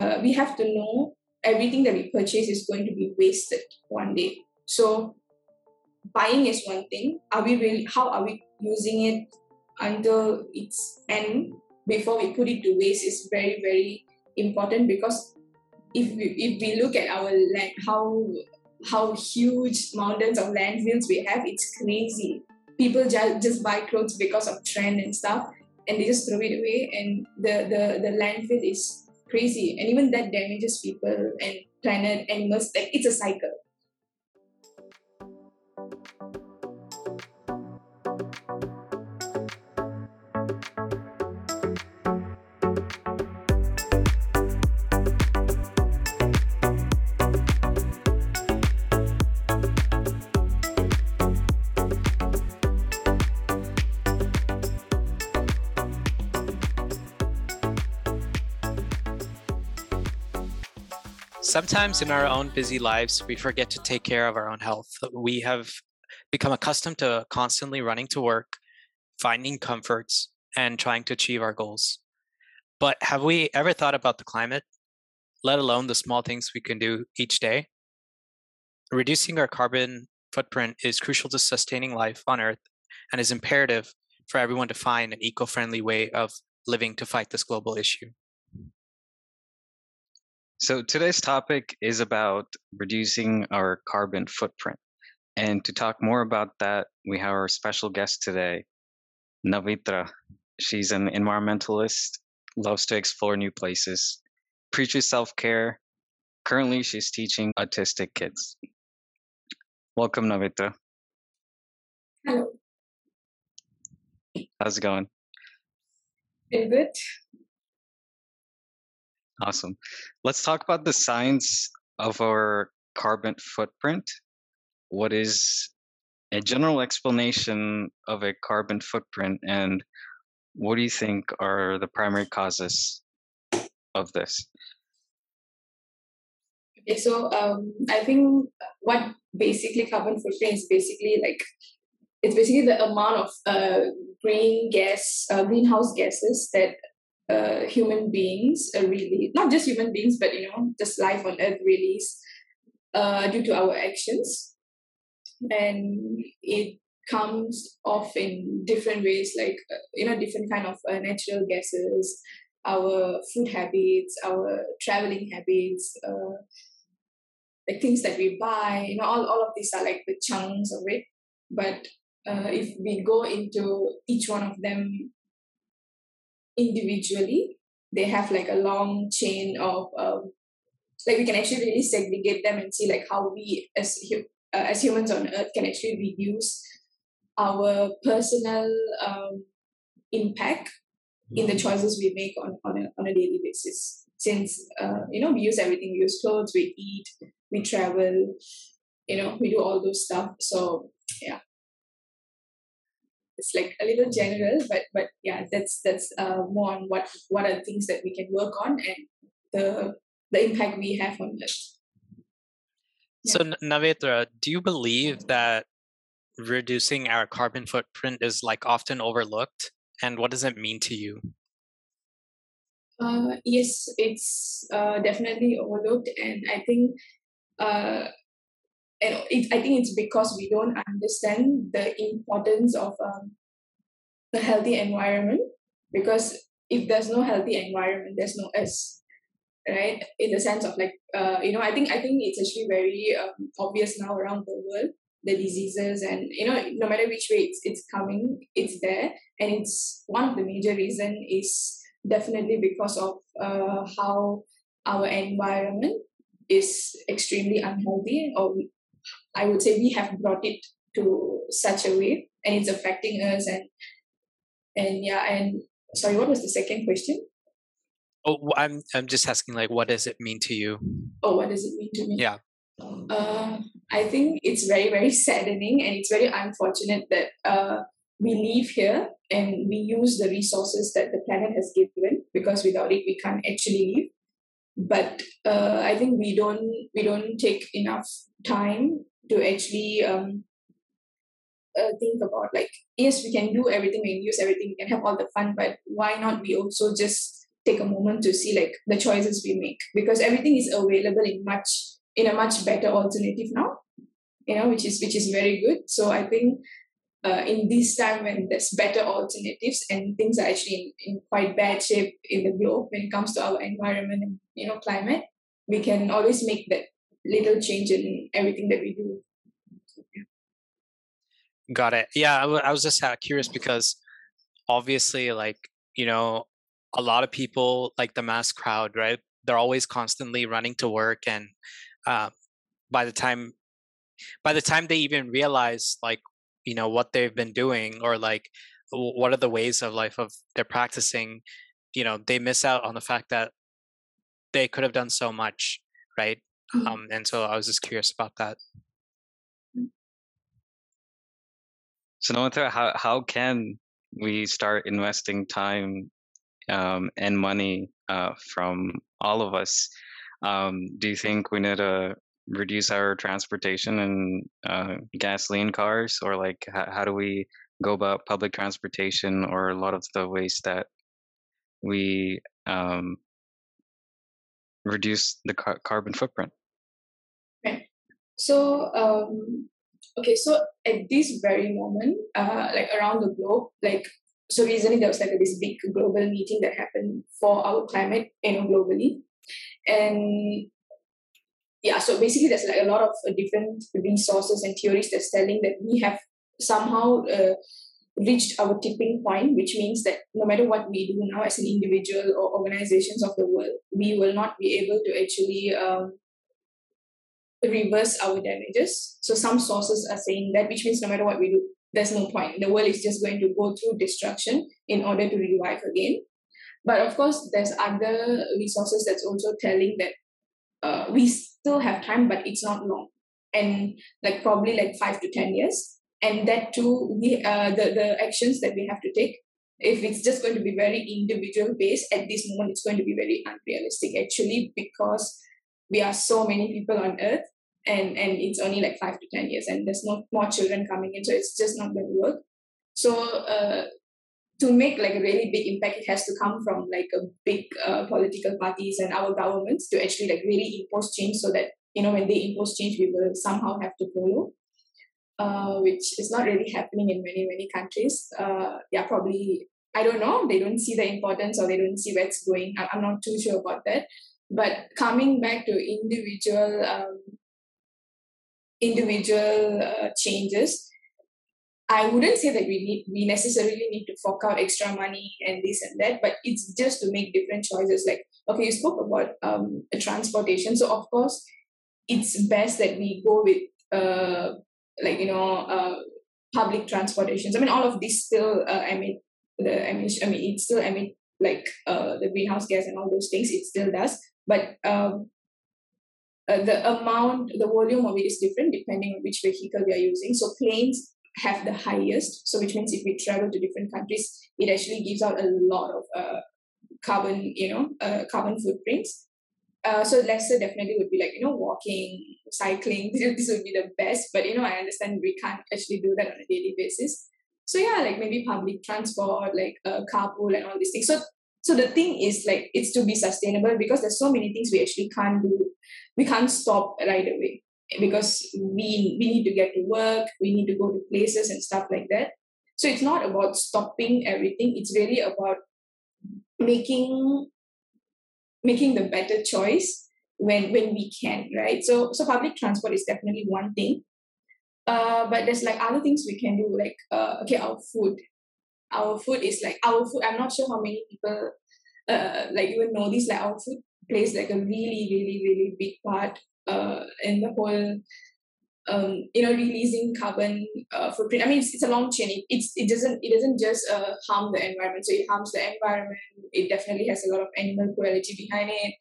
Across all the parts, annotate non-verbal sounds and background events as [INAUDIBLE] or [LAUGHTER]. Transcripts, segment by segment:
uh, we have to know everything that we purchase is going to be wasted one day. So buying is one thing. Are we really? How are we using it until its end before we put it to waste is very very important because if we if we look at our land how how huge mountains of landfills we have it's crazy people just, just buy clothes because of trend and stuff and they just throw it away and the the the landfill is crazy. And even that damages people and planet animals like it's a cycle Sometimes in our own busy lives, we forget to take care of our own health. We have become accustomed to constantly running to work, finding comforts, and trying to achieve our goals. But have we ever thought about the climate, let alone the small things we can do each day? Reducing our carbon footprint is crucial to sustaining life on Earth and is imperative for everyone to find an eco friendly way of living to fight this global issue. So today's topic is about reducing our carbon footprint. And to talk more about that, we have our special guest today, Navitra. She's an environmentalist, loves to explore new places, preaches self care. Currently, she's teaching autistic kids. Welcome, Navitra. hello How's it going? Very good Awesome. Let's talk about the science of our carbon footprint. What is a general explanation of a carbon footprint, and what do you think are the primary causes of this? Okay, so um, I think what basically carbon footprint is basically like it's basically the amount of uh, green gas, uh, greenhouse gases that uh, human beings uh, really not just human beings but you know just life on earth really uh, due to our actions. And it comes off in different ways like uh, you know different kind of uh, natural gases our food habits our traveling habits uh, like things that we buy you know all, all of these are like the chunks of it. But if we go into each one of them individually they have like a long chain of um, like we can actually really segregate them and see like how we as uh, as humans on earth can actually reduce our personal um, impact in the mm-hmm. choices we make on, on, a, on a daily basis. Since uh, you know we use everything. We use clothes we eat we travel you know we do all those stuff. So yeah it's like a little general but but yeah that's that's uh, more on what what are the things that we can work on and the the impact we have on it. Yeah. so navitra do you believe that reducing our carbon footprint is like often overlooked? And what does it mean to you? Uh, yes it's uh, definitely overlooked. And i think uh, and it, I think it's because we don't understand the importance of um, a healthy environment. Because if there's no healthy environment, there's no us, right? In the sense of like, uh, you know, I think I think it's actually very um, obvious now around the world the diseases and you know no matter which way it's, it's coming it's there and it's one of the major reason is definitely because of uh, how our environment is extremely unhealthy or I would say we have brought it to such a way and it's affecting us and and yeah and sorry what was the second question? Oh i'm i'm just asking like what does it mean to you? Oh what does it mean to me? Yeah. Uh, i think it's very very [LAUGHS] saddening and it's very unfortunate that uh, we live here and we use the resources that the planet has given because without it we can't actually live but uh, i think we don't we don't take enough time to actually um, uh, think about like yes we can do everything we can use everything we can have all the fun but why not we also just take a moment to see like the choices we make? Because everything is available in much in a much better alternative now you know which is which is very good. So i think uh, in this time when there's better alternatives and things are actually in, in quite bad shape in the globe when it comes to our environment and you know climate we can always make that little change in everything that we do. Got it. Yeah I, w- I was just curious because obviously like you know a lot of people like the mass crowd right? They're always constantly running to work and uh, by the time by the time they even realize like you know what they've been doing or like what are the ways of life of they're practicing you know they miss out on the fact that they could have done so much right mm-hmm. um and so i was just curious about that so Navitra, how how can we start investing time um, and money uh, from all of us um, do you think we need to reduce our transportation and uh, gasoline cars, or like how, how do we go about public transportation, or a lot of the ways that we um, reduce the car- carbon footprint? So, um, okay, so at this very moment, uh, like around the globe, like so recently there was like this big global meeting that happened for our climate, you know, globally, and yeah, so basically there's like a lot of uh, different resources and theories that's telling that we have somehow uh, reached our tipping point, which means that no matter what we do now as an individual or organizations of the world, we will not be able to actually um, reverse our damages. So some sources are saying that, which means no matter what we do, there's no point. The world is just going to go through destruction in order to revive again. But of course, there's other resources that's also telling that uh, we still have time, but it's not long, and like probably like five to ten years. And that too, we uh, the the actions that we have to take. If it's just going to be very individual based at this moment, it's going to be very unrealistic actually because we are so many people on Earth, and and it's only like five to ten years, and there's no more children coming in, so it's just not going to work. So uh, to make like a really big impact, it has to come from like a big uh, political parties and our governments to actually like really impose change so that you know when they impose change, we will somehow have to follow. Uh, which is not really happening in many many countries. Uh, yeah, probably I don't know. They don't see the importance or they don't see where it's going. I, am not too sure about that. But coming back to individual um, individual uh, changes, I wouldn't say that we need we necessarily need to fork out extra money and this and that, but it's just to make different choices. Like, okay, you spoke about um transportation, so of course, it's best that we go with uh like you know uh public transportations. I mean, all of this still uh, the I mean I mean it still mean like uh the greenhouse gas and all those things it still does, but um. Uh, the amount, the volume of it is different depending on which vehicle we are using. So planes have the highest. So which means if we travel to different countries, it actually gives out a lot of uh, carbon, you know, uh, carbon footprints. Uh, so lesser definitely would be like you know walking, cycling. [LAUGHS] This, would be the best, but you know I understand we can't actually do that on a daily basis. So yeah, like maybe public transport, like uh, carpool and all these things. So so the thing is like it's to be sustainable because there's so many things we actually can't do. We can't stop right away because we we need to get to work we need to go to places and stuff like that. So it's not about stopping everything. It's really about making making the better choice when when we can right? So so public transport is definitely one thing. Uh but there's like other things we can do like uh okay our food our food is like our food i'm not sure how many people uh like even know this like our food plays like a really really really big part uh, in the whole um, you know releasing carbon uh, footprint. I mean, it's, it's a long chain. It, it's it doesn't it doesn't just uh, harm the environment. So it harms the environment. It definitely has a lot of animal cruelty behind it.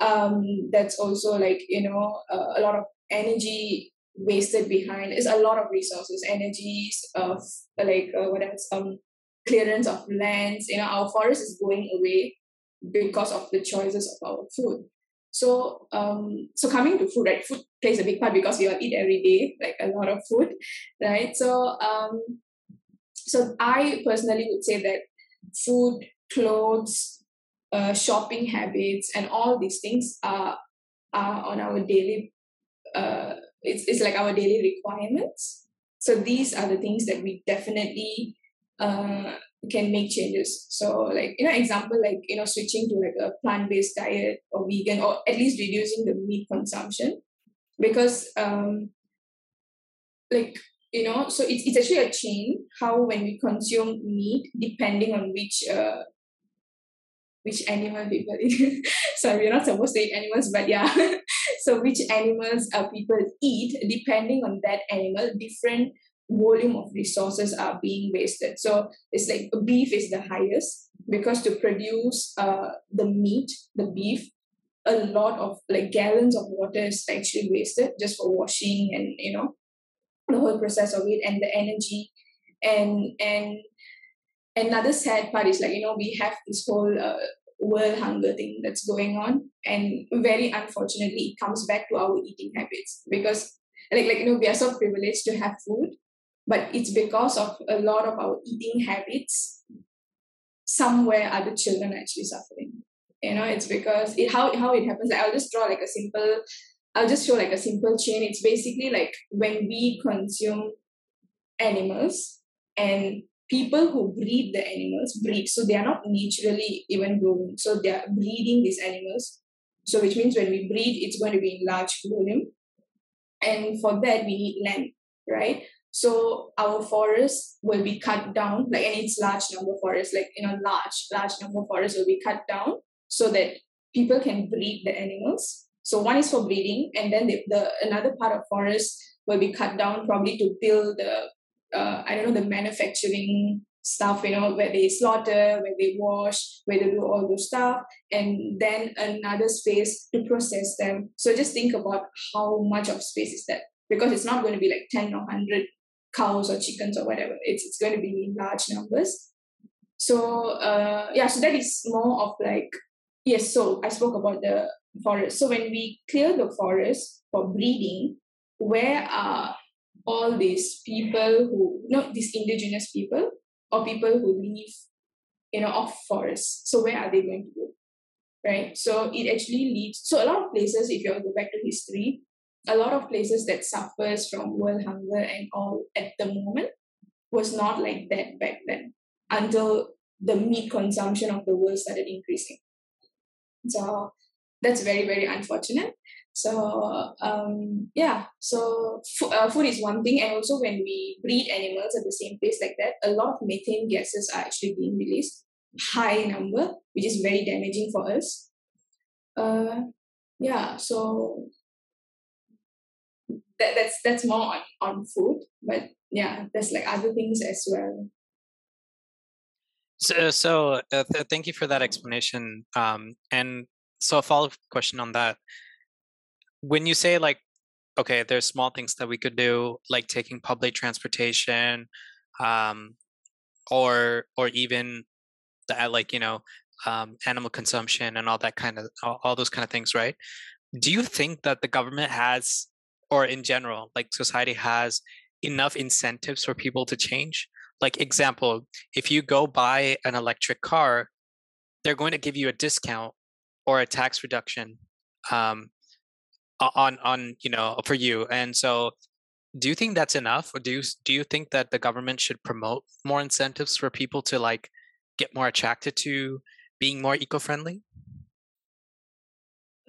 Um, that's also like you know uh, a lot of energy wasted behind. Is a lot of resources, energies of like uh, what else? Um, clearance of lands. You know, our forest is going away because of the choices of our food. So um so coming to food, right? Food plays a big part because we all eat every day, like a lot of food, right? So um so I personally would say that food, clothes, uh, shopping habits, and all these things are are on our daily. Uh, it's it's like our daily requirements. So these are the things that we definitely uh, can make changes. So like you know, example like you know, switching to like a plant based diet or vegan, or at least reducing the meat consumption, because um, like you know so it's, it's actually a chain how when we consume meat depending on which uh which animal people eat [LAUGHS] sorry we're not supposed to eat animals but yeah [LAUGHS] so which animals uh, people eat depending on that animal different volume of resources are being wasted. So it's like beef is the highest because to produce uh the meat the beef a lot of like gallons of water is actually wasted just for washing and you know the whole process of it and the energy. And and another sad part is like you know we have this whole uh, world hunger thing that's going on and very unfortunately it comes back to our eating habits because like like you know we are so privileged to have food but it's because of a lot of our eating habits somewhere other children actually suffering you know it's because it how how it happens like i'll just draw like a simple I'll just show like a simple chain. It's basically like when we consume animals and people who breed the animals breed. So they are not naturally even growing. So they are breeding these animals. So which means when we breed, it's going to be in large volume. And for that we need land, right? So our forests will be cut down, like and it's large number forests, like you know, large, large number forests will be cut down so that people can breed the animals so one is for breeding, and then the, the another part of forest will be cut down probably to build the uh, I don't know the manufacturing stuff, you know, where they slaughter, where they wash, where they do all those stuff, and then another space to process them. So just think about how much of space is that because it's not going to be like 10 or 100 cows or chickens or whatever. It's, it's going to be in large numbers. So uh, yeah, so that is more of like yes. So I spoke about the forest. So when we clear the forest for breeding, where are all these people who not these indigenous people or people who live, you know, off forest? So where are they going to go? Right. So it actually leads so a lot of places, if you go back to history, a lot of places that suffers from world hunger and all at the moment was not like that back then until the meat consumption of the world started increasing. So that's very very unfortunate so um, yeah so f- uh, food is one thing and also when we breed animals at the same place like that a lot of methane gases are actually being released high number which is very damaging for us uh, yeah so that, that's that's more on, on food but yeah there's like other things as well. So, so uh, th- thank you for that explanation um, and so a follow-up question on that. When you say like okay there's small things that we could do like taking public transportation um or or even the, like you know um animal consumption and all that kind of all, all those kind of things right? Do you think that the government has or in general like society has enough incentives for people to change? Like example if you go buy an electric car they're going to give you a discount or a tax reduction um, on on you know for you and so do you think that's enough or do you do you think that the government should promote more incentives for people to like get more attracted to being more eco-friendly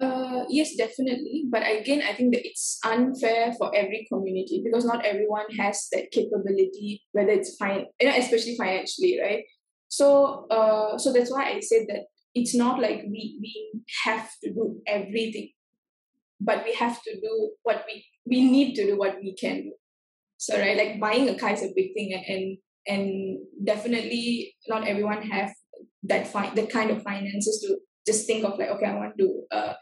uh, yes definitely. But again i think that it's unfair for every community because not everyone has that capability whether it's fine you know especially financially right? So uh, so that's why i said that it's not like we, we have to do everything but we have to do what we we need to do what we can do. So right like buying a car is a big thing and and, definitely not everyone have that fi- that kind of finances to just think of like okay i want to uh,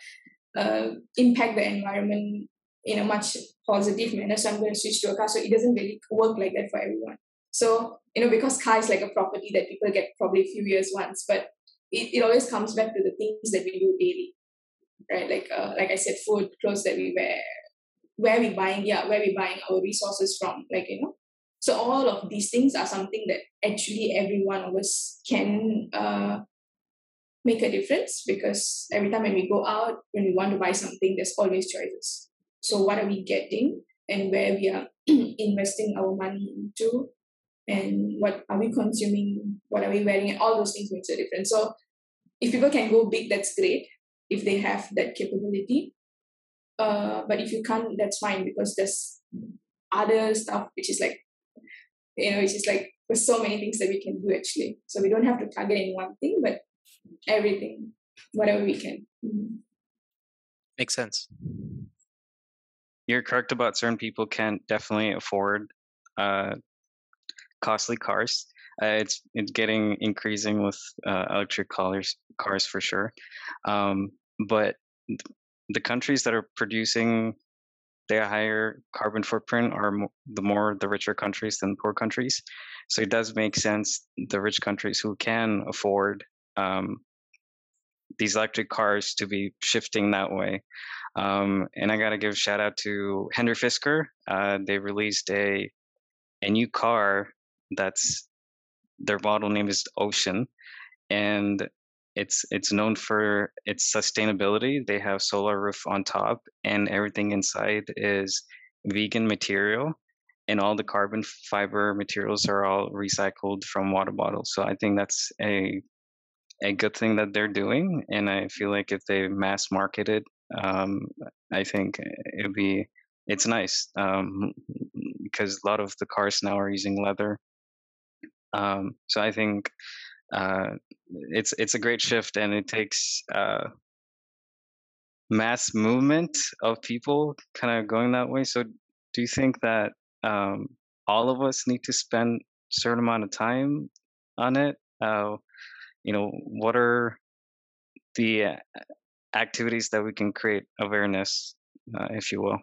uh, impact the environment in a much positive manner so i'm going to switch to a car. So it doesn't really work like that for everyone. So you know because car is like a property that people get probably a few years once but it, it always comes back to the things that we do daily right? Like uh, like i said food clothes that we wear where we buying yeah where we buying our resources from like you know? So all of these things are something that actually every one of us can uh, make a difference because every time when we go out, when we want to buy something, there's always choices. So what are we getting and where we are [CLEARS THROAT] investing our money into and what are we consuming, what are we wearing, and all those things makes a difference. So if people can go big, that's great if they have that capability. Uh, but if you can't, that's fine because there's other stuff which is like, you know, which is like there's so many things that we can do actually. So we don't have to target in one thing, but everything, whatever we can. Mm-hmm. Makes sense. You're correct about certain people can't definitely afford uh, costly cars. Uh, it's it's getting increasing with uh, electric cars cars for sure. Um, but the countries that are producing their higher carbon footprint are the more the richer countries than poor countries. So it does make sense the rich countries who can afford um, these electric cars to be shifting that way. Um, and I got to give shout out to Henry Fisker. Uh, they released a a new car that's their model name is Ocean, and it's it's known for its sustainability. They have solar roof on top, and everything inside is vegan material, and all the carbon fiber materials are all recycled from water bottles. So I think that's a a good thing that they're doing, and I feel like if they mass market it, um, I think it'd be it's nice um, because a lot of the cars now are using leather. Um, so I think uh, it's it's a great shift, and it takes uh, mass movement of people kind of going that way. So do you think that um, all of us need to spend a certain amount of time on it? Uh, you know, what are the uh, activities that we can create awareness, uh, if you will?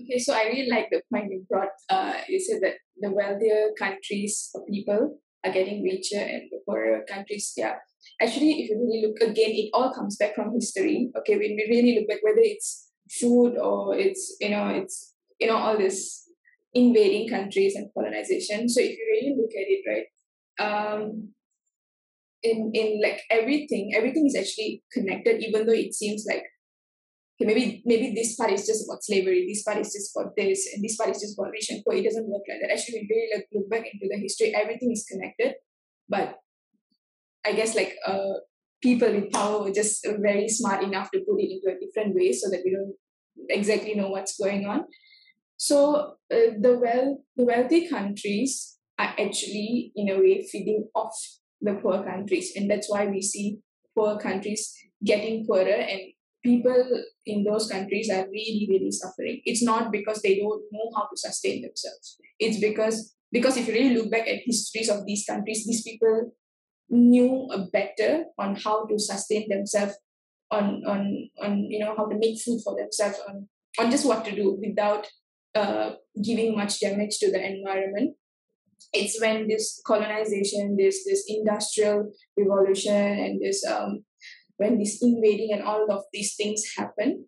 Okay, so I really like the point you brought. Uh, you said that the wealthier countries or people are getting richer and the poorer countries, yeah. Actually, if you really look again, it all comes back from history. Okay, when we really look back, whether it's food or it's you know it's you know all this invading countries and colonization. So if you really look at it, right, um, in in like everything, everything is actually connected, even though it seems like okay, maybe maybe this part is just about slavery, this part is just about this, and this part is just about rich and poor. It doesn't work like that. Actually, we really like look back into the history, everything is connected. But I guess like uh people with power were just very smart enough to put it into a different way so that we don't exactly know what's going on. So uh, the well the wealthy countries are actually in a way feeding off the poor countries, and that's why we see poor countries getting poorer and people in those countries are really really suffering. It's not because they don't know how to sustain themselves. It's because because if you really look back at histories of these countries these people knew better on how to sustain themselves on on on you know how to make food for themselves on on just what to do without uh, giving much damage to the environment it's when this colonization this this industrial revolution and this um, when this invading and all of these things happen,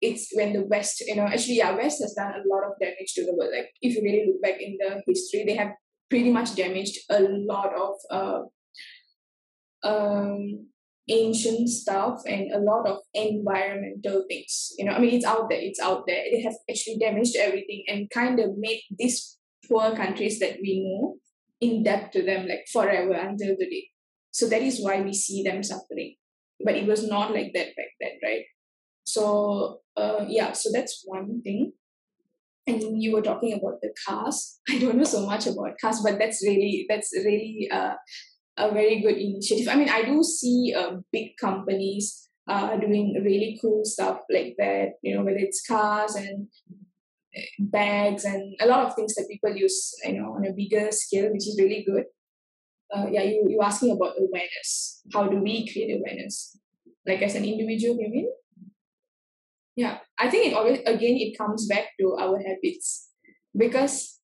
it's when the West, you know, actually, yeah, West has done a lot of damage to the world. Like, if you really look back in the history, they have pretty much damaged a lot of uh, um, ancient stuff and a lot of environmental things. You know, I mean, it's out there, it's out there. They have actually damaged everything and kind of made these poor countries that we know in debt to them, like forever until the day. So that is why we see them suffering. But it was not like that back then right? So uh, yeah so that's one thing. And you were talking about the cars [LAUGHS] i don't know so much about cars but that's really that's really uh, a very good initiative. I mean i do see uh, big companies uh, doing really cool stuff like that you know whether it's cars and bags and a lot of things that people use you know on a bigger scale which is really good uh, yeah, you, you asking about awareness. How do we create awareness? Like as an individual, you mean? Yeah, I think it always, again, it comes back to our habits. Because,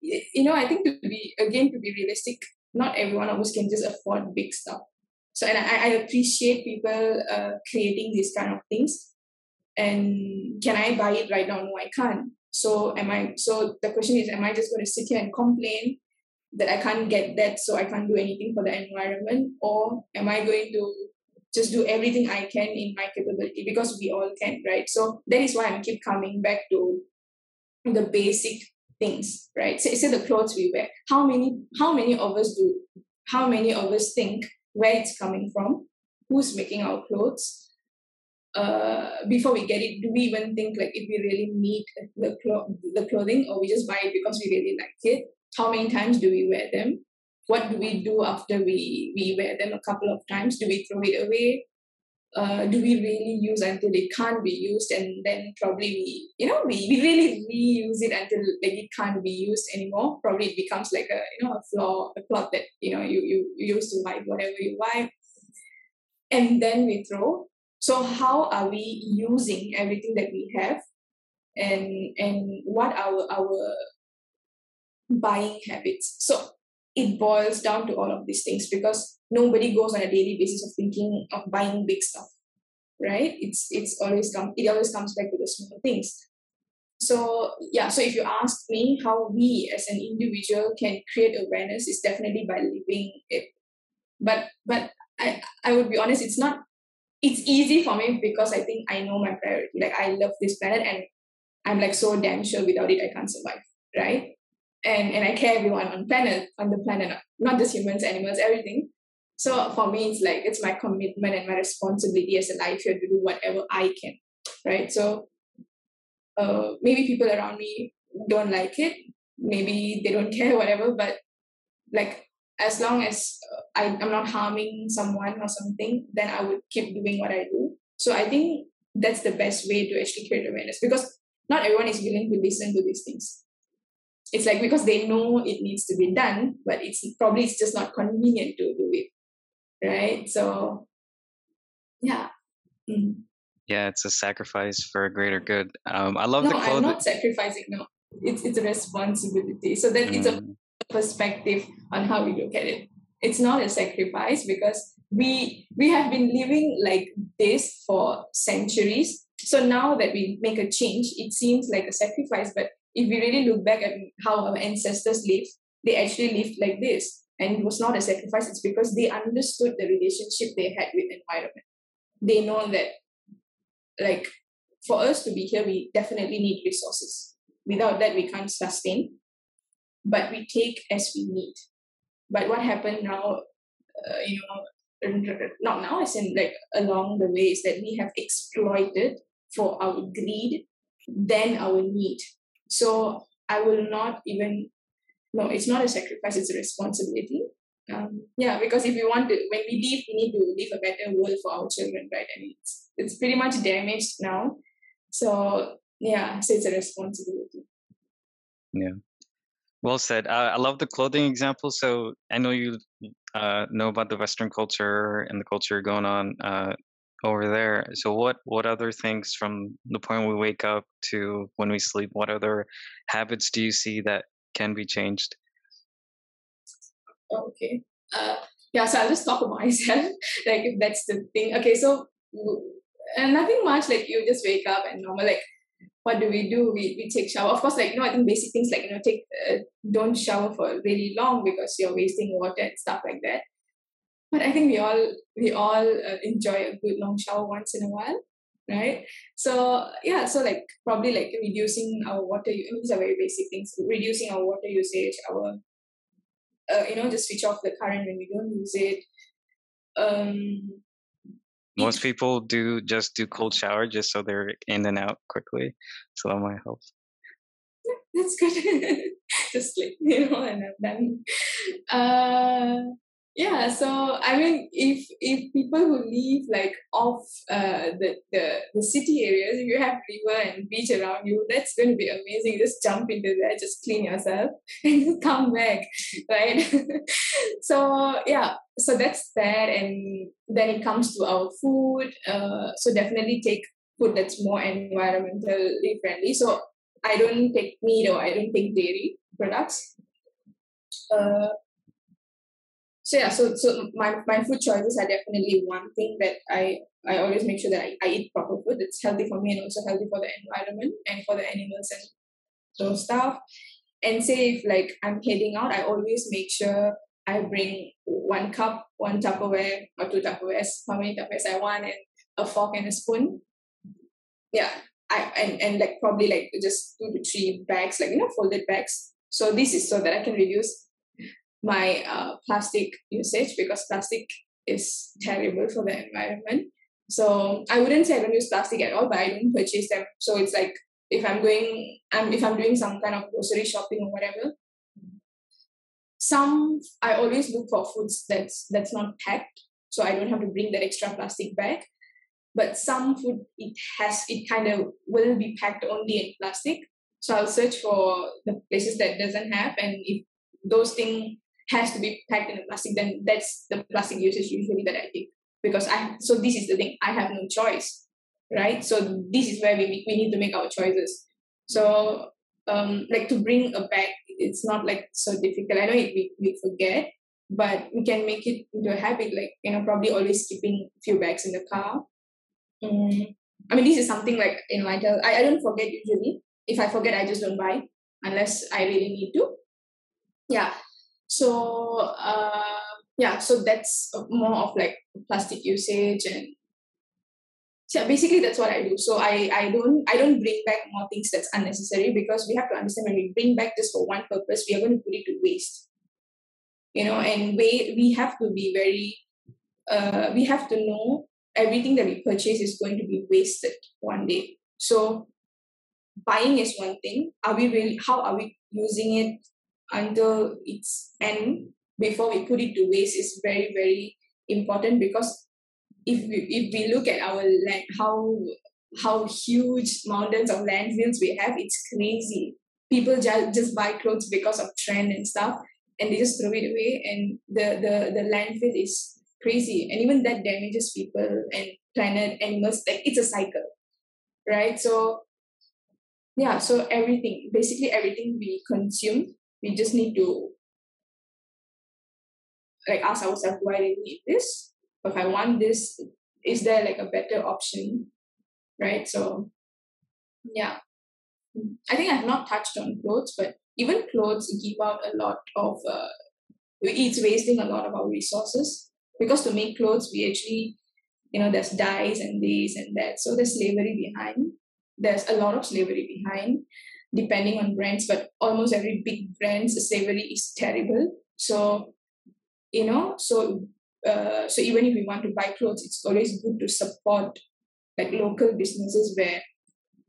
you know, I think to be, again, to be realistic, not everyone of us can just afford big stuff. So, and I, I appreciate people uh, creating these kind of things. And can I buy it right now? No, I can't. So, am I, so the question is, am I just going to sit here and complain that I can't get that, so I can't do anything for the environment? Or am I going to just do everything I can in my capability? Because we all can, right? So that is why I keep coming back to the basic things, right? Say, say the clothes we wear. How many how many of us do how many of us think where it's coming from, who's making our clothes, uh, before we get it, do we even think like if we really need the clo- the clothing or we just buy it because we really like it? How many times do we wear them? What do we do after we we wear them a couple of times? Do we throw it away? Uh, do we really use until it can't be used and then probably we you know we, we really reuse it until like it can't be used anymore probably it becomes like a you know a flaw a cloth that you know you you, used to wipe whatever you wipe and then we throw so how are we using everything that we have? And and what are our, buying habits? So it boils down to all of these things because nobody goes on a daily basis of thinking of buying big stuff right? It's it's always come it always comes back to the small things. So yeah so if you ask me how we as an individual can create awareness is definitely by living it. But but i i would be honest it's not it's easy for me because i think i know my priority like i love this planet and i'm like so damn sure without it i can't survive right and and I care everyone on planet on the planet, not just humans, animals, everything. So for me, it's like it's my commitment and my responsibility as a life here to do whatever I can, right? So uh, maybe people around me don't like it, maybe they don't [LAUGHS] care, whatever. But like as long as uh, I, I'm not harming someone or something, then I would keep doing what I do. So I think that's the best way to actually create awareness because not everyone is willing to listen to these things it's like because they know it needs to be done but it's probably it's just not convenient to do it right so yeah mm. yeah it's a sacrifice for a greater good um i love no, the quote i'm not sacrificing no it's it's a responsibility so that mm. it's a mm. Perspective on how we look at it it's not a sacrifice because we we have been living like this for centuries so now that we make a change it seems like a sacrifice but if we really look back at how our ancestors lived, they actually lived like this. And it was not a sacrifice, it's because they understood the relationship they had with environment. They know that, like, for us to be here, we definitely need resources. Without that, we can't sustain. But we take as we need. But what happened now, uh, you know, not now, as in like along the way, is that we have exploited for our greed then our need. So I will not even, no, it's not a sacrifice, it's a responsibility. Um, yeah, because if we want to, when we leave, we need to leave a better world for our children, right? I mean, it's, it's pretty much damaged now. So yeah, so it's a responsibility. Yeah. Well said. Uh, I love the clothing example. So I know you uh, know about the Western culture and the culture going on uh, over there. So what what other things from the point we wake up to when we sleep, what other habits do you see that can be changed? Okay. Uh, yeah, so I'll just talk about [LAUGHS] myself. like if that's the thing. Okay, so and nothing much. Like you just wake up and normal. Like what do we do? We we take shower. Of course, like you know, I think basic things like you know, take uh, don't shower for really long because you're wasting water and stuff like that but I think we all we all uh, enjoy a good long shower once in a while, right? So yeah, so like probably like reducing our water. These are very basic things. Reducing our water usage, our uh, you know, just switch off the current when we don't use it. Um, Most people do just do cold shower just so they're in and out quickly. So that might help. Yeah, that's good. [LAUGHS] just like you know, and I'm done. Uh, yeah so i mean if if people who live like off uh, the, the the city areas if you have river and beach around you that's going to be amazing. Just jump into there just clean yourself [LAUGHS] and come back right? [LAUGHS] So yeah so that's that and then it comes to our food uh, so definitely take food that's more environmentally friendly. So i don't take meat or i don't take dairy products. Uh, so yeah so so my my food choices are definitely one thing that i i always make sure that i, I eat proper food it's healthy for me and also healthy for the environment and for the animals and those stuff and say if like I'm heading out, I always make sure I bring one cup, one Tupperware or two Tupperwares, how many Tupperwares I want, and a fork and a spoon. Yeah, I and and like probably like just two to three bags, like you know, folded bags. So this is so that I can reduce my uh, plastic usage because plastic is terrible for the environment. So I wouldn't say I don't use plastic at all, but I don't purchase them. So it's like if I'm going, if I'm doing some kind of grocery shopping or whatever. Some I always look for foods that's that's not packed, so I don't have to bring that extra plastic bag. But some food it has it kind of will be packed only in plastic. So I'll search for the places that doesn't have, and if those things has to be packed in a plastic, then that's the plastic usage usually that I take because I so this is the thing I have no choice, right? So this is where we we need to make our choices. So um, like to bring a bag, it's not like so difficult. I know it, we we forget, but we can make it into a habit. Like you know, probably always keeping a few bags in the car. Mm. I mean, this is something like in Vital. I, I don't forget usually. If I forget, I just don't buy unless I really need to. Yeah. So uh, yeah, so that's more of like plastic usage and so basically that's what I do. So I I don't I don't bring back more things that's unnecessary because we have to understand when we bring back this for one purpose, we are going to put it to waste. You know, and we we have to be very uh we have to know everything that we purchase is going to be wasted one day. So buying is one thing. Are we really how are we using it until its end before we put it to waste is very, very important because if we if we look at our land how how huge mountains of landfills we have, it's crazy. People just, just buy clothes because of trend and stuff and they just throw it away and the, the, the landfill is crazy. And even that damages people and planet, animals, like it's a cycle. Right? So yeah, so everything, basically everything we consume, we just need to like ask ourselves, why do really need this? if I want this, is there like a better option? Right. So yeah. I think I've not touched on clothes, but even clothes give out a lot of uh, it's wasting a lot of our resources because to make clothes we actually you know there's dyes and this and that so there's slavery behind there's a lot of slavery behind depending on brands but almost every big brand's slavery is terrible. So you know so uh, so even if we want to buy clothes it's always good to support like local businesses where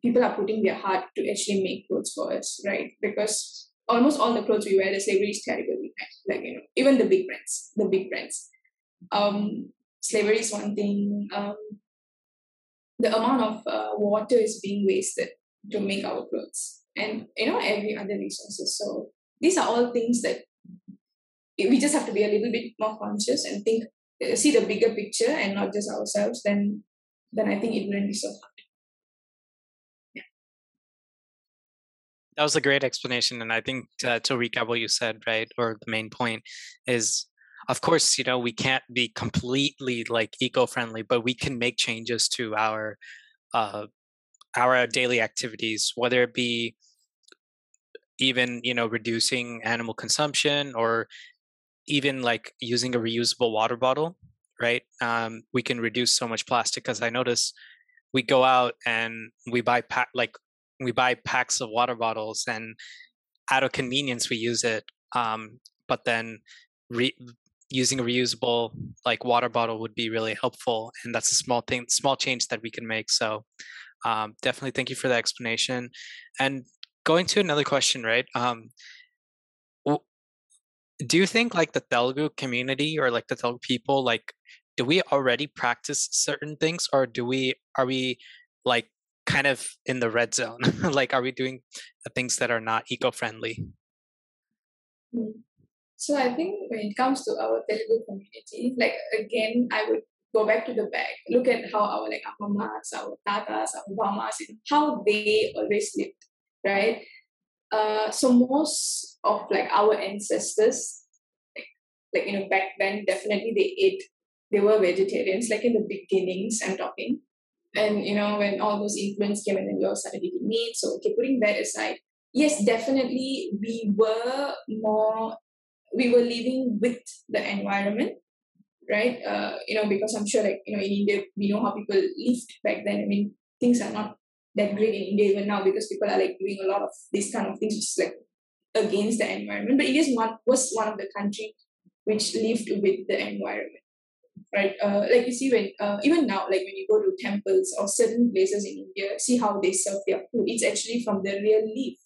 people are putting their heart to actually make clothes for us right? Because almost all the clothes we wear the slavery is terrible like you know even the big brands the big brands. Um slavery is one thing um the amount of uh, water is being wasted to make our clothes and you know every other resources so these are all things that we just have to be a little bit more conscious and think uh, see the bigger picture and not just ourselves then then i think it wouldn't be so hard yeah. that was a great explanation and i think to, to recap what you said right or the main point is of course you know we can't be completely like eco-friendly but we can make changes to our uh our daily activities whether it be even you know reducing animal consumption or even like using a reusable water bottle, right? Um, we can reduce so much plastic because I notice we go out and we buy pack like we buy packs of water bottles and out of convenience we use it. Um, but then re- using a reusable like water bottle would be really helpful, and that's a small thing, small change that we can make. So um, definitely thank you for the explanation. And going to another question, right? Um, do you think like the Telugu community or like the Telugu people like do we already practice certain things or do we are we like kind of in the red zone [LAUGHS] like are we doing things that are not eco-friendly hmm. so i think when it comes to our telugu community like again i would go back to the back look at how our like our mamas our tatas our mamas how they always lived right uh, so most of like our ancestors, like, like you know back then, definitely they ate. They were vegetarians, like in the beginnings. I'm talking, and you know when all those influence came and then we all started eating meat. So okay, putting that aside, yes, definitely we were more, we were living with the environment, right? Uh, you know, because I'm sure, like you know, in India, we know how people lived back then. I mean, things are not that great in India even now because people are like doing a lot of these kind of things, which is like against the environment. But India one was one of the country which lived with the environment right? Uh, like you see when uh, even now, like when you go to temples or certain places in India, see how they serve their food. It's actually from the real leaf.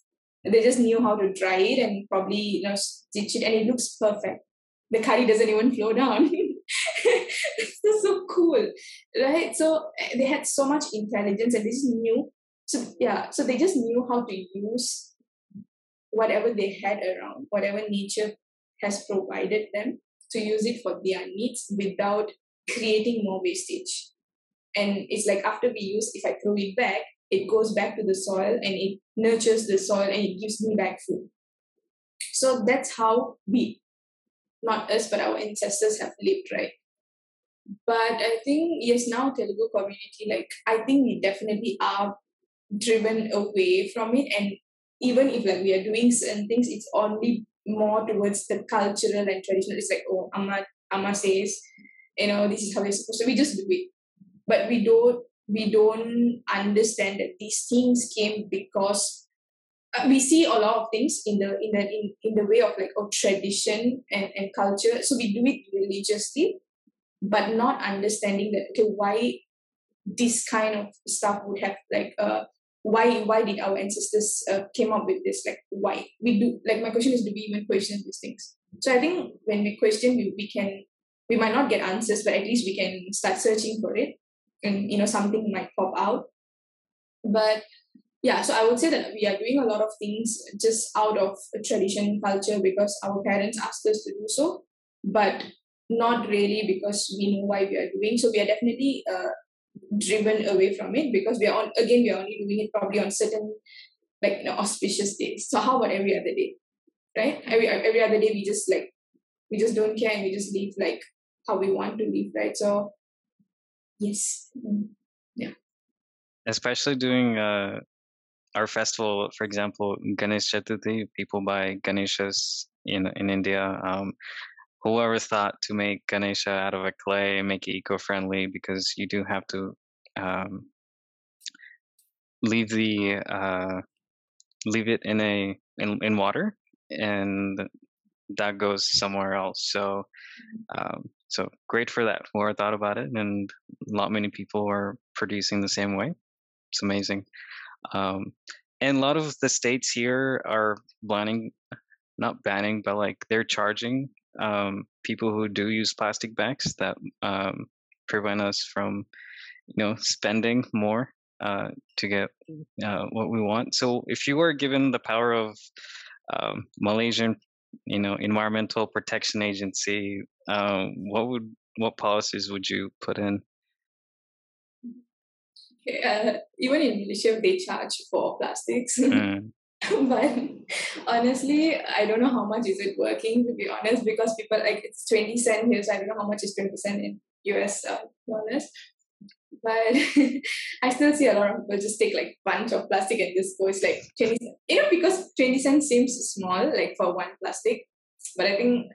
They just knew how to dry it and probably you know stitch it, and it looks perfect. The curry doesn't even [LAUGHS] flow down. [LAUGHS] That's so cool, right? So eh, they had so much intelligence, and they just knew. So yeah, so they just knew how to use whatever they had around, whatever nature has provided them to use it for their needs without creating more wastage. And it's like after we use, if I throw it back, it goes back to the soil and it nurtures the soil and it gives me back food. So that's how we, not us, but our ancestors have lived, right? But I think, yes, now Telugu community, like, I think we definitely are driven away from it. And even if like we are doing certain things, it's only more towards the cultural and traditional. It's like, oh, Amma, Amma says, you know, this is how we're supposed to. We just do it, but we don't. We don't understand that these things came because uh, we see a lot of things in the in the in, in the way of like of tradition and, and culture. So we do it religiously, but not understanding that okay, why this kind of stuff would have like uh why why did our ancestors uh, came up with this? Like why? We do like my question is do we even question these things? So i think when we question we, we can we might not get answers but at least we can start searching for it. And you know something might pop out. But yeah so i would say that we are doing a lot of things just out of tradition culture because our parents asked us to do so but not really because we know why we are doing. So we are definitely uh, driven away from it because we are on again we are only doing it probably on certain like you know, auspicious days. So how about every other day? Right? Every every other day we just like we just don't care and we just live like how we want to live, right? So yes. Mm, yeah. Especially doing uh our festival, for example, Ganesh Chaturthi, people buy Ganeshas in in India. Um, whoever thought to make Ganesha out of a clay and make it eco-friendly because you do have to um, leave the uh, leave it in a in, in water and that goes somewhere else. So um, so great for that whoever thought about it and not many people are producing the same way. It's amazing. Um, and a lot of the states here are banning not banning but like they're charging um, people who do use plastic bags that um, prevent us from you know spending more uh, to get uh, what we want so if you were given the power of um, malaysian you know environmental protection agency um, what would what policies would you put in [LAUGHS] uh, even in Malaysia, they charge for plastics. [LAUGHS] Mm. [LAUGHS] but honestly, I don't know how much is it working to be honest, because people like it's 20 cent here, so I don't know how much is 20 cent in US uh, dollars. But [LAUGHS] I still see a lot of people just take like bunch of plastic and just go. It's like 20 cent. You know, because 20 cents seems small, like for one plastic. But I think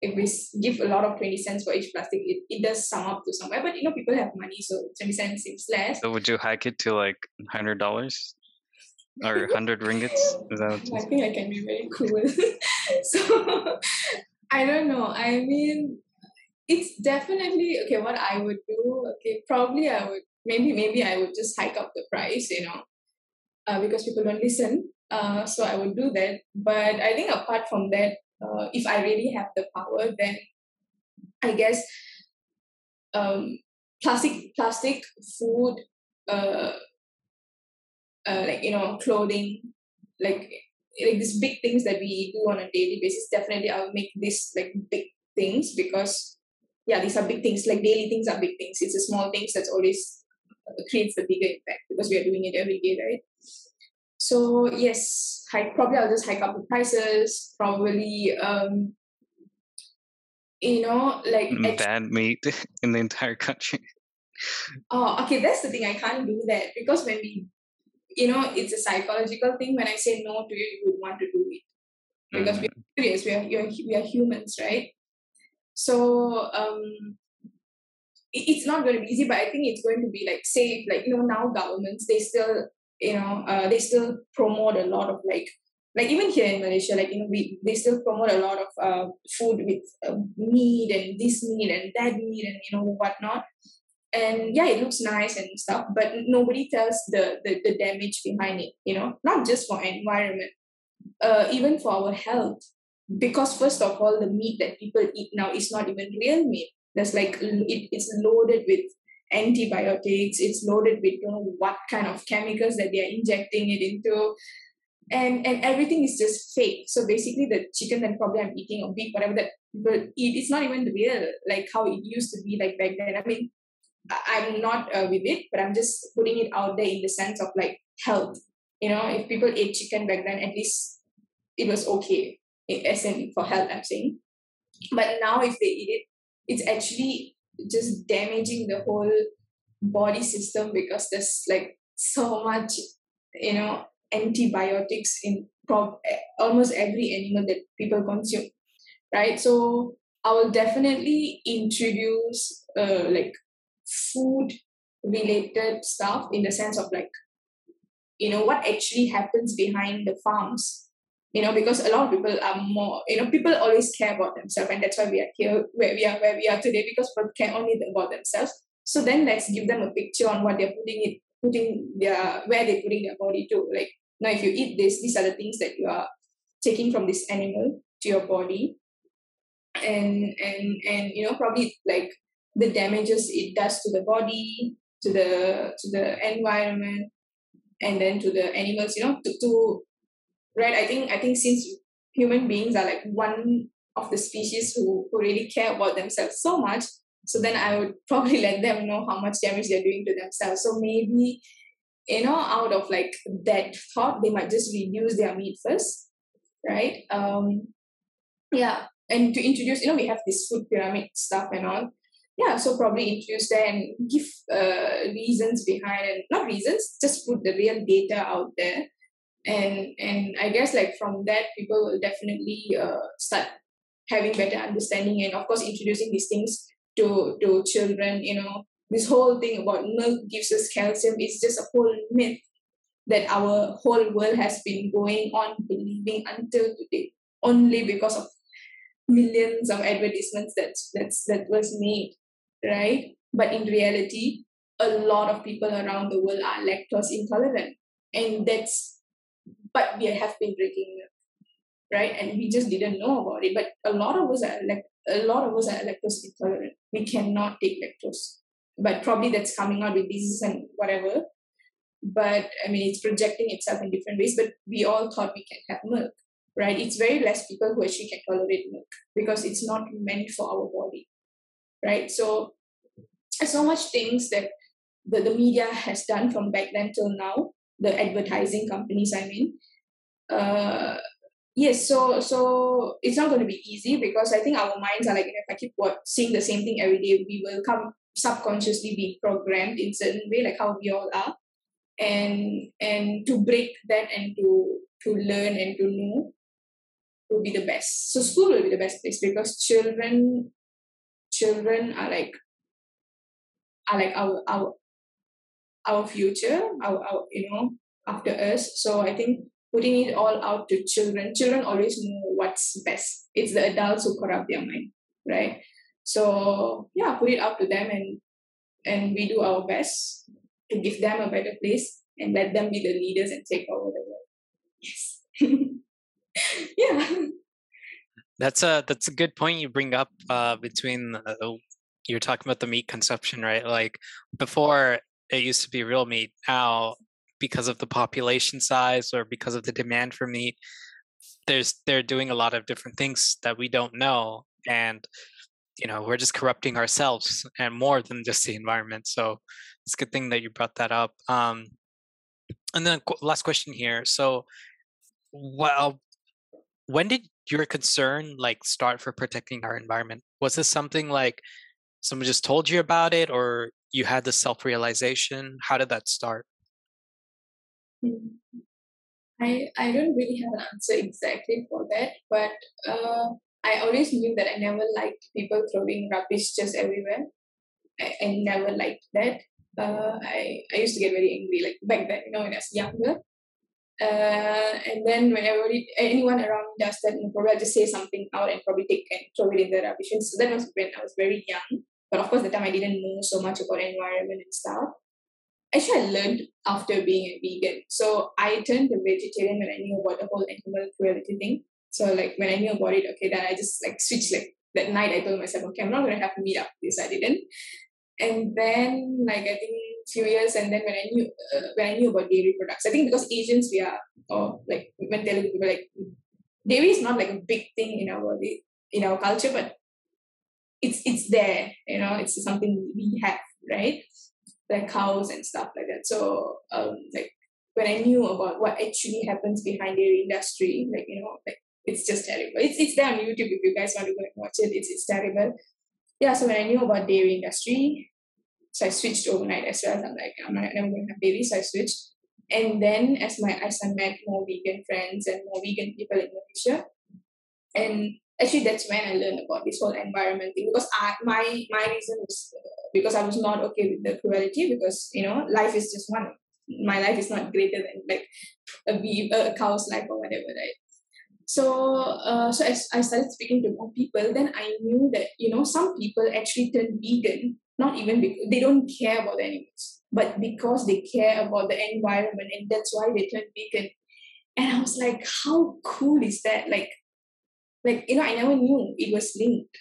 if we give a lot of 20 cents for each plastic, it, it does sum up to somewhere. But you know, people have money, so 20 cents seems less. So would you hike it to like $100? Or 100 ringgits? Is that i think i can be very cool [LAUGHS] so i don't know. I mean it's definitely okay what i would do okay probably i would maybe maybe i would just hike up the price you know uh, because people don't listen uh, so i would do that. But i think apart from that uh, if i really have the power then i guess um, plastic plastic food uh, uh, like you know clothing like like these big things that we do on a daily basis definitely i'll make this like big things because yeah these are big things. Like daily things are big things. It's the small things that's always uh, creates the bigger impact because we are doing it every day right? So yes hike probably i'll just hike up the prices probably um you know like bad meat [LAUGHS] in the entire country. Oh okay that's the thing. I can't do that because when we you know it's a psychological thing when i say no to you you would want to do it. Because Mhm. we're curious we are, you're, we are humans right? So um it- it's not going to be easy but i think it's going to be like safe. Like you know now governments they still you know uh, they still promote a lot of like like even here in malaysia like you know we they still promote a lot of uh, food with uh, meat and this meat and that meat and you know whatnot and yeah it looks nice and stuff but nobody tells the the, the damage behind it you know? Not just for environment uh, even for our health. Because first of all the meat that people eat now is not even real meat. That's like it, it's loaded with antibiotics. It's loaded with you know what kind of chemicals that they are injecting it into. And and everything is just fake. So basically the chicken that probably i'm eating or beef whatever that people eat it's not even real like how it used to be like back then. I mean i'm not uh, with it but i'm just putting it out there in the sense of like health you know if people ate chicken back then at least it was okay as in for health i'm saying. But now if they eat it it's actually just damaging the whole body system because there's like so much you know antibiotics in prob- almost every animal that people consume right? So i will definitely introduce uh, like food related stuff in the sense of like you know what actually happens behind the farms you know because a lot of people are more you know people always care about themselves and that's why we are here where we are where we are today because people care only about themselves. So then let's give them a picture on what they're putting it putting their where they're putting their body to. Like now if you eat this these are the things that you are taking from this animal to your body. And and and you know probably like the damages it does to the body to the to the environment and then to the animals you know to, to right i think i think since human beings are like one of the species who, who really care about themselves so much so then i would [LAUGHS] probably let them know how much damage they're doing to themselves. So maybe you know out of like that thought they might just reduce their meat first right? Um yeah and to introduce you know we have this food pyramid stuff and all yeah so probably introduce and give uh, reasons behind and not reasons just put the real data out there. And and i guess like from that people will definitely uh, start having better understanding and of course introducing these things to to children you know. This whole thing about milk gives us calcium is just a whole myth that our whole world has been going on believing until today only because of millions of advertisements that that's that was made right? But in reality a lot of people around the world are lactose intolerant. And that's but we have been drinking milk right? And we just didn't know about it. But a lot of us are like a lot of us are lactose intolerant. We cannot take lactose. But probably that's coming out with diseases and whatever. But i mean it's projecting itself in different ways. But we all thought we can have milk right? It's very less people who actually can tolerate milk because it's not meant for our body right? So so much things that the, the media has done from back then till now the advertising companies i mean. Uh yes so so it's not going to be easy because i think our minds are like if i keep what seeing the same thing every day we will come subconsciously be programmed in certain way like how we all are. And and to break that and to to learn and to know will be the best. So school will be the best place because children children are like are like our our our future our, our you know after us. So i think putting it all out to children children always know what's best. It's the adults who corrupt their mind right? So yeah put it out to them and and we do our best to give them a better place and let them be the leaders and take over the world. Yes. [LAUGHS] Yeah That's a that's a good point you bring up uh, between uh, you're talking about the meat consumption, right? Like before, it used to be real meat. Now, because of the population size or because of the demand for meat, there's they're doing a lot of different things that we don't know, and you know we're just corrupting ourselves and more than just the environment. So it's a good thing that you brought that up. Um, and then last question here. So, well, when did your concern like start for protecting our environment? Was this something like someone just told you about it, or you had the self realization? How did that start? I I don't really have an answer exactly for that, but uh, I always knew that I never liked people throwing rubbish just everywhere. I, I never liked that. Uh, I I used to get very angry like back then, you know, when I was younger. Uh, and then when everybody, anyone around me does that, probably I'll just say something out and probably take and throw it in the rubbish. And so that was when I was very young. But of course, the time I didn't know so much about environment and stuff actually I learned after being a vegan. So I turned to vegetarian when I knew about the whole animal cruelty thing. So like when I knew about it, okay, then I just like switched like that night I told myself, okay, I'm not gonna have meat after this. I didn't. And then like I think few years and then when I knew uh, when I knew about dairy products, I think because Asians we are or like when Telugu people like dairy is not like a big thing in our in our culture, but it's it's there, you know, it's something we have, right? like cows and stuff like that. So um, like when I knew about what actually happens behind the industry, like you know, like it's just terrible. It's it's there on YouTube if you guys want to go and watch it. It's it's terrible. Yeah. So when I knew about dairy industry, so I switched overnight as well. I'm like I'm not never going to have dairy, so I switched. And then as my as I met more vegan friends and more vegan people in Malaysia, and actually that's when I learned about this whole environment thing because I my my reason was because I was not okay with the cruelty because you know life is just one. My life is not greater than like a bee, a cow's life or whatever, right? So, uh, so as I started speaking to more people, then I knew that you know some people actually turn vegan not even because they don't care about the animals, but because they care about the environment, and that's why they turn vegan. And I was like, how cool is that? Like, like you know, I never knew it was linked.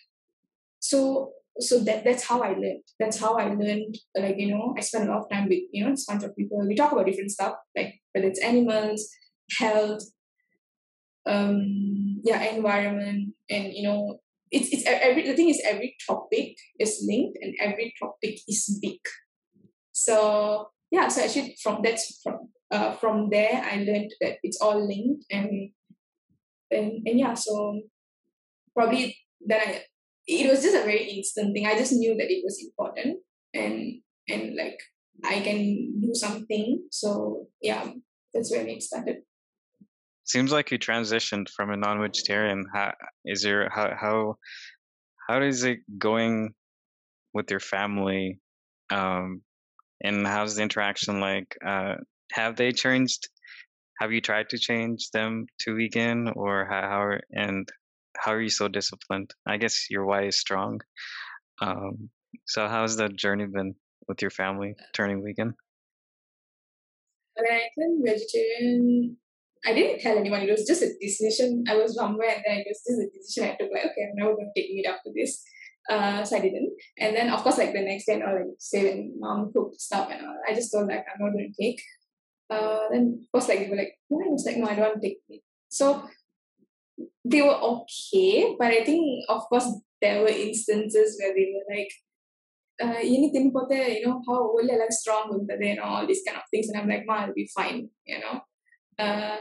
So so that that's how I learned. That's how I learned. Like you know, I spent a lot of time with you know a bunch of people. We talk about different stuff, like whether it's animals, health, um, yeah, environment, and you know, it's it's every the thing is every topic is linked and every topic is big. So yeah, so actually from that's from uh from there I learned that it's all linked and and and yeah, so probably then I it was just a very instant thing. I just knew that it was important and and like I can do something. So yeah, that's when it started. Seems like you transitioned from a non-vegetarian. How is your how how how is it going with your family? Um, and how's the interaction like? Uh, have they changed? Have you tried to change them to vegan, or how? how and how are you so disciplined? I guess your why is strong. Um, so how's that journey been with your family turning vegan? Turned vegetarian, I didn't tell anyone. It was just a decision. I was somewhere and then it was just a decision I took like, okay, I'm never going to take meat after this. Uh, so I didn't. And then of course like the next day, or like say when mom cooked stuff and all, I just told like I'm not going to take. Uh, then of course like they were like, why? I was like, no, I don't want to take meat. So they were okay, but I think of course there were instances where they were like, uh, anything but the, you know, how will like strong with the and all these kind of things. And I'm like, ma, I'll be fine, you know. Uh,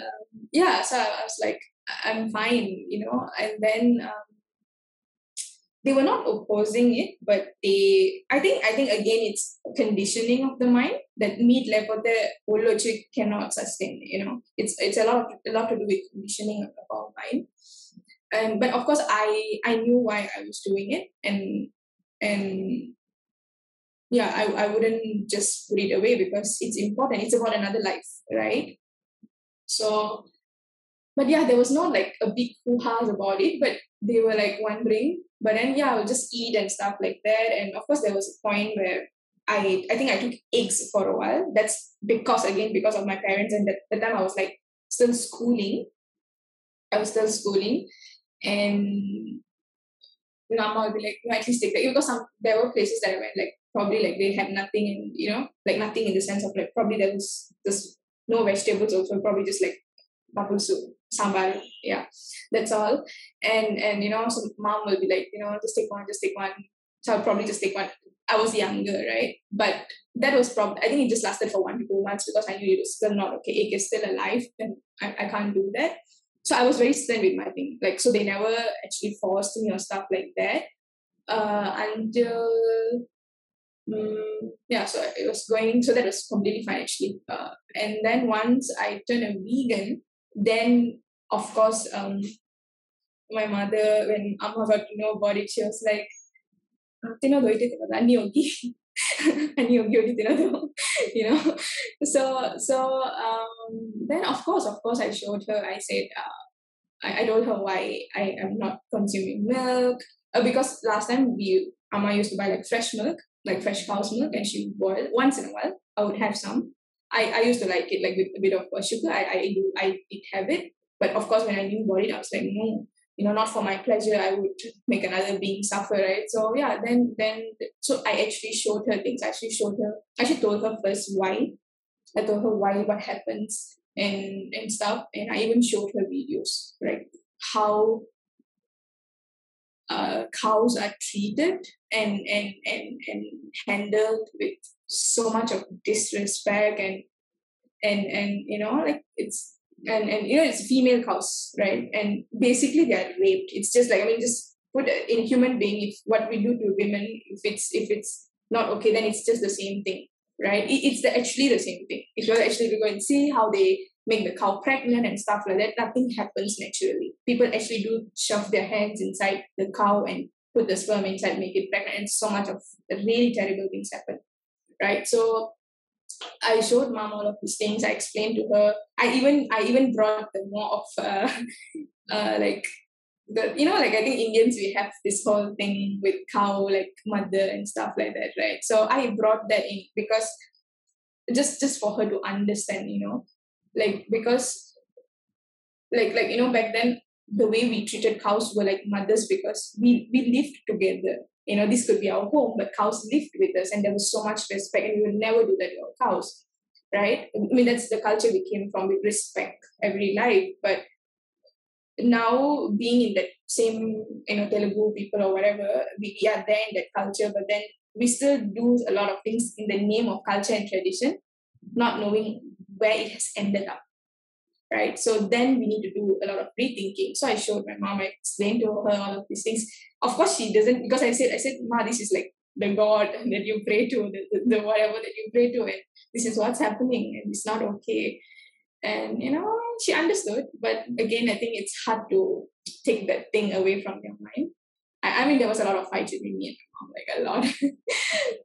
um, yeah, so I was like, I'm fine, you know. And then um, they were not opposing it, but they I think I think again it's conditioning of the mind that meat lepote logic cannot sustain. You know, it's it's a lot of, a lot to do with conditioning of our mind. And but of course I I knew why I was doing it and and yeah I, I wouldn't just put it away because it's important it's about another life right so but yeah there was not like a big hoo-ha about it but they were like wondering but then yeah, I would just eat and stuff like that. And of course, there was a point where I I think I took eggs for a while. That's because again because of my parents and that the time I was like still schooling. I was still schooling, and Mama would be like, no, at least take that because some there were places that I went like probably like they had nothing and you know like nothing in the sense of like probably there was just no vegetables also probably just like bubble soup sambar yeah that's all. And and you know so mom will be like you know just take one just take one. So i'll probably just take one. I was younger right? But that was probably i think it just lasted for one to two months because i knew it was still not okay. It is still alive and I, I can't do that. So i was very stern with my thing. Like so they never actually forced me or stuff like that uh until mm, yeah, so it was going, so that was completely fine actually. Uh, and then once I turned a vegan, then of course, um, my mother, when Amma got to know about it, she was like, ತಿನ್ನೋದು ಹೋಯ್ತು ತಿನ್ನೋದು ಅನ್ನಿ ಹೋಗಿ ಅನ್ನಿ ಹೋಗಿ ಹೋಗಿ ತಿನ್ನೋದು you know so so um then of course of course I showed her I said uh, I, I told her why I am not consuming milk uh, because last time we Amma used to buy like fresh milk like fresh cow's milk and she boil once in a while I would have some. I, I used to like it like with a bit of uh, sugar. I, I do I did have it. But of course when I knew about it I was like no you know not for my pleasure. I would make another being suffer right? So yeah then then so i actually showed her things. I actually showed her I actually told her first why. I told her why what happens and and stuff. And i even showed her videos right how uh, cows are treated and and and and handled with so much of disrespect and and and you know like it's and and you know it's female cows right? And basically they are raped. It's just like i mean just put in human being if what we do to women if it's if it's not okay then it's just the same thing right? It, it's the, actually the same thing. If you're actually to go and see how they make the cow pregnant and stuff like that nothing happens naturally people actually do shove their hands inside the cow and put the sperm inside make it pregnant and so much of really terrible things happen right so I showed mom all of these things. I explained to her. I even I even brought the more of uh, [LAUGHS] uh, like the you know like I think Indians we have this whole thing with cow like mother and stuff like that, right? So I brought that in because just just for her to understand, you know, like because like like you know back then the way we treated cows were like mothers because we we lived together you know, this could be our home, but cows lived with us and there was so much respect and we would never do that to our cows, right? I mean, that's the culture we came from with respect every life. But now being in that same, you know, Telugu people or whatever, we, we are there in that culture, but then we still do a lot of things in the name of culture and tradition, not knowing where it has ended up right? So then we need to do a lot of rethinking. So I showed my mom, I explained to her all of these things. Of course she doesn't because I said I said Ma this is like the God [LAUGHS] that you pray to the, the, whatever that you pray to and this is what's happening and it's not okay. And you know she understood but again I think it's hard to take that thing away from your mind. I, I mean there was a lot of fights between me and my mom like a lot. [LAUGHS]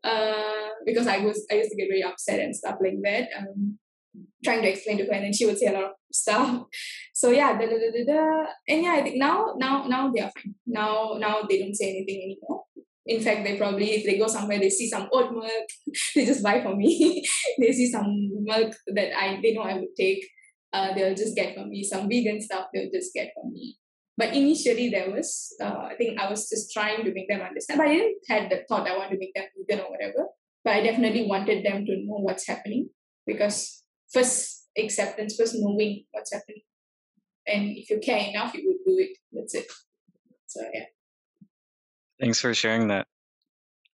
Uh, because I was I used to get very upset and stuff like that. Um, trying to explain to her and then she would say a lot of stuff. [LAUGHS] So yeah da, da, da, da, da. and yeah i think now now now they are fine. Now now they don't say anything anymore. In fact they probably if they go somewhere they see some oat milk. [LAUGHS] They just buy for me. [LAUGHS] They see some milk that i they know i would take. Uh, they'll just get for me. Some vegan stuff they'll just get for me. But initially there was uh, i think i was just trying to make them understand. But i didn't had the thought i want to make them vegan or whatever. But i definitely wanted them to know what's happening because first acceptance, first knowing what's happening. And if you care enough, you would do it. That's it. So yeah. Thanks for sharing that,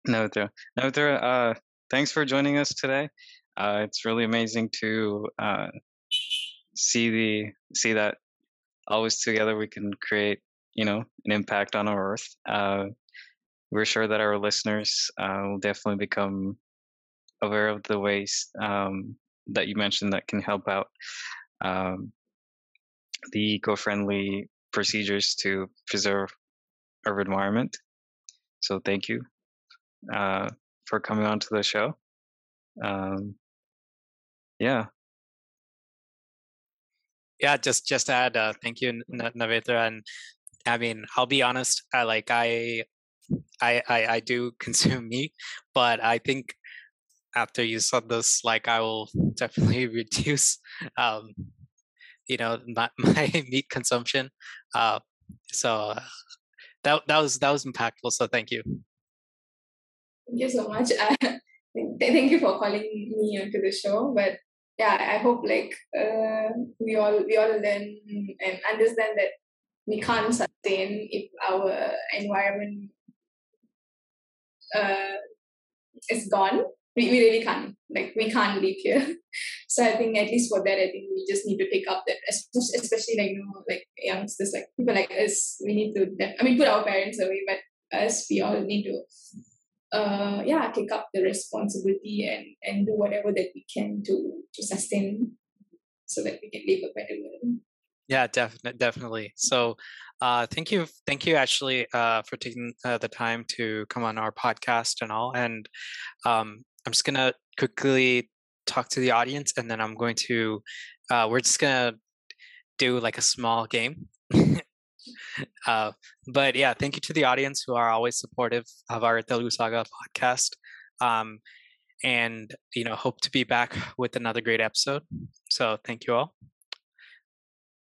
Navitra. Navitra, uh, thanks for joining us today. Uh, it's really amazing to uh, see the see that always together we can create, you know, an impact on our Earth. Uh, we're sure that our listeners uh, will definitely become aware of the ways um, that you mentioned that can help out um, the eco-friendly procedures to preserve our environment. So thank you uh, for coming on to the show. Um, yeah. Yeah, just just to add, uh, thank you, Navitra, and I mean, I'll be honest. I like I, I, I, I do [LAUGHS] consume meat, but I think after you said this, like I will [LAUGHS] definitely reduce, um, you know, my, [LAUGHS] my meat consumption. Uh, so that that was that was impactful. So thank you. Thank you so much. [LAUGHS] Uh, thank you for calling me onto the show. But yeah, I hope like uh, we all we all learn and understand that we can't sustain if our environment uh, is gone we, we really can't like we can't live here [LAUGHS] so i think at least for that i think we just need to take up that especially like you know like youngsters like people like us we need to i mean put our parents away but us we all need to uh, yeah, take up the responsibility and, and do whatever that we can to, to sustain so that we can live a better world. Yeah, definitely, definitely. So, uh, thank you, thank you, actually, uh, for taking uh, the time to come on our podcast and all. And um, I'm just gonna quickly talk to the audience, and then I'm going to, uh, we're just gonna do like a small game. [LAUGHS] uh, but yeah, thank you to the audience who are always supportive of our Telugu Saga podcast. Um, and you know, hope to be back with another great episode. So thank you all.